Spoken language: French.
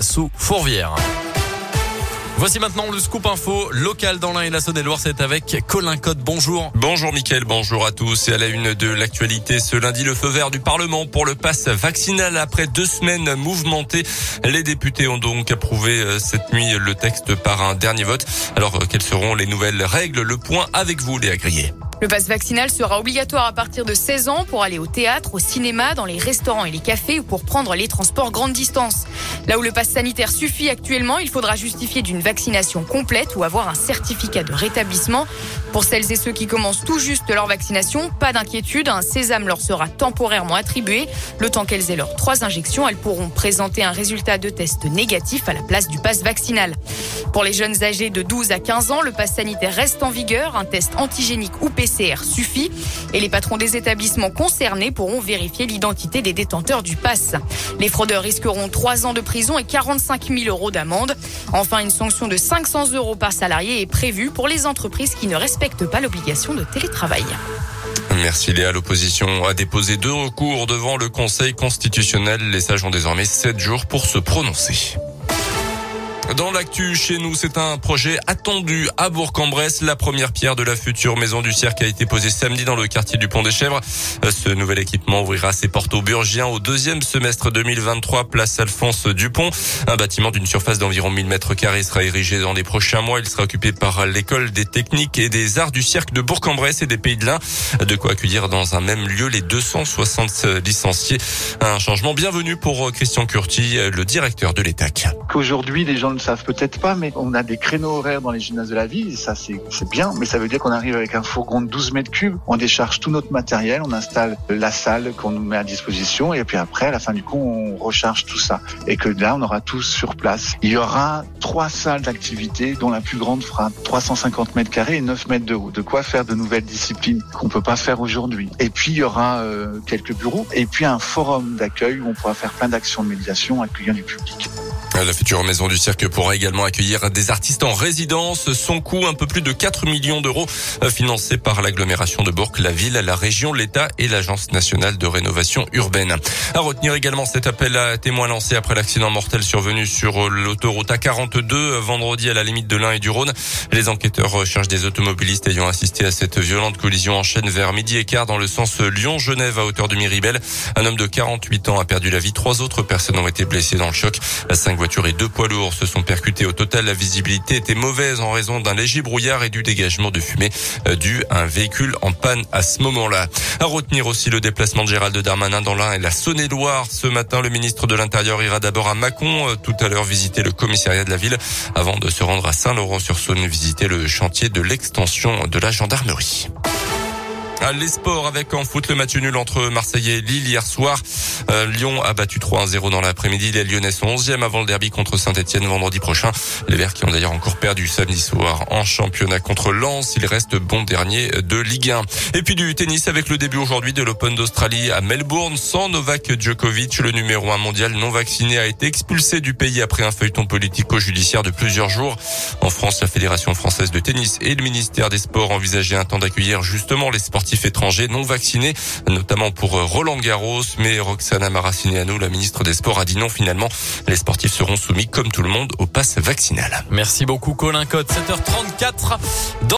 sous Fourvière. Voici maintenant le scoop info local dans l'Ain et la Saône-et-Loire. C'est avec Colin Cotte. Bonjour. Bonjour Mickaël, bonjour à tous. Et à la une de l'actualité, ce lundi, le feu vert du Parlement pour le pass vaccinal après deux semaines mouvementées. Les députés ont donc approuvé euh, cette nuit le texte par un dernier vote. Alors, euh, quelles seront les nouvelles règles? Le point avec vous, Léa Grillet. Le pass vaccinal sera obligatoire à partir de 16 ans pour aller au théâtre, au cinéma, dans les restaurants et les cafés ou pour prendre les transports grande distance. Là où le pass sanitaire suffit actuellement, il faudra justifier d'une vaccination complète ou avoir un certificat de rétablissement. Pour celles et ceux qui commencent tout juste leur vaccination, pas d'inquiétude, un sésame leur sera temporairement attribué. Le temps qu'elles aient leurs trois injections, elles pourront présenter un résultat de test négatif à la place du pass vaccinal. Pour les jeunes âgés de 12 à 15 ans, le pass sanitaire reste en vigueur. Un test antigénique ou PCR suffit. Et les patrons des établissements concernés pourront vérifier l'identité des détenteurs du pass. Les fraudeurs risqueront 3 ans de prison et 45 000 euros d'amende. Enfin, une sanction de 500 euros par salarié est prévue pour les entreprises qui ne respectent pas l'obligation de télétravail. Merci Léa. L'opposition a déposé deux recours devant le Conseil constitutionnel. Les sages ont désormais 7 jours pour se prononcer. Dans l'actu chez nous, c'est un projet attendu à Bourg-en-Bresse. La première pierre de la future maison du cirque a été posée samedi dans le quartier du Pont des Chèvres. Ce nouvel équipement ouvrira ses portes aux Burgiens au deuxième semestre 2023, place Alphonse Dupont. Un bâtiment d'une surface d'environ 1000 mètres carrés sera érigé dans les prochains mois. Il sera occupé par l'école des techniques et des arts du cirque de Bourg-en-Bresse et des Pays de l'Ain. De quoi accueillir dans un même lieu les 260 licenciés. Un changement bienvenu pour Christian Curti, le directeur de l'ETAC. Gens ne savent peut-être pas, mais on a des créneaux horaires dans les gymnases de la ville, ça c'est bien, mais ça veut dire qu'on arrive avec un fourgon de 12 mètres cubes, on décharge tout notre matériel, on installe la salle qu'on nous met à disposition, et puis après, à la fin du coup, on recharge tout ça. Et que là, on aura tout sur place. Il y aura trois salles d'activité, dont la plus grande fera 350 mètres carrés et 9 mètres de haut. De quoi faire de nouvelles disciplines qu'on peut pas faire aujourd'hui. Et puis, il y aura euh, quelques bureaux, et puis un forum d'accueil où on pourra faire plein d'actions de médiation accueillant du public. La future maison du cirque pourra également accueillir des artistes en résidence. Son coût, un peu plus de 4 millions d'euros, euh, financé par l'agglomération de Bourg, la ville, la région, l'État et l'Agence nationale de rénovation urbaine. À retenir également cet appel à témoins lancé après l'accident mortel survenu sur euh, l'autoroute A42 euh, vendredi à la limite de l'Ain et du Rhône. Les enquêteurs recherchent des automobilistes ayant assisté à cette violente collision en chaîne vers midi et quart dans le sens Lyon-Genève à hauteur de Miribel. Un homme de 48 ans a perdu la vie. Trois autres personnes ont été blessées dans le choc. Cinq et deux poids lourds se sont percutés. Au total, la visibilité était mauvaise en raison d'un léger brouillard et du dégagement de fumée euh, dû à un véhicule en panne à ce moment-là. À retenir aussi le déplacement de Gérald Darmanin dans l'Ain et la Saône-et-Loire. Ce matin, le ministre de l'Intérieur ira d'abord à Mâcon, euh, tout à l'heure visiter le commissariat de la ville avant de se rendre à Saint-Laurent-sur-Saône visiter le chantier de l'extension de la gendarmerie. Ah, les sports avec en foot le match nul entre Marseille et Lille hier soir. Euh, Lyon a battu 3-1-0 dans l'après-midi. Les Lyonnais sont 11e avant le derby contre Saint-Etienne vendredi prochain. Les Verts qui ont d'ailleurs encore perdu samedi soir en championnat contre Lens. Ils restent bon dernier de Ligue 1. Et puis du tennis avec le début aujourd'hui de l'Open d'Australie à Melbourne sans Novak Djokovic. Le numéro 1 mondial non vacciné a été expulsé du pays après un feuilleton politico-judiciaire de plusieurs jours. En France, la Fédération française de tennis et le ministère des Sports envisageaient un temps d'accueillir justement les sportifs étrangers non vaccinés, notamment pour euh, Roland Garros. Mais Roxana Maracineanu, la ministre des Sports, a dit non finalement. Les sportifs seront soumis comme tout le monde au pass vaccinal. Merci beaucoup Colin Cotte. 7h34.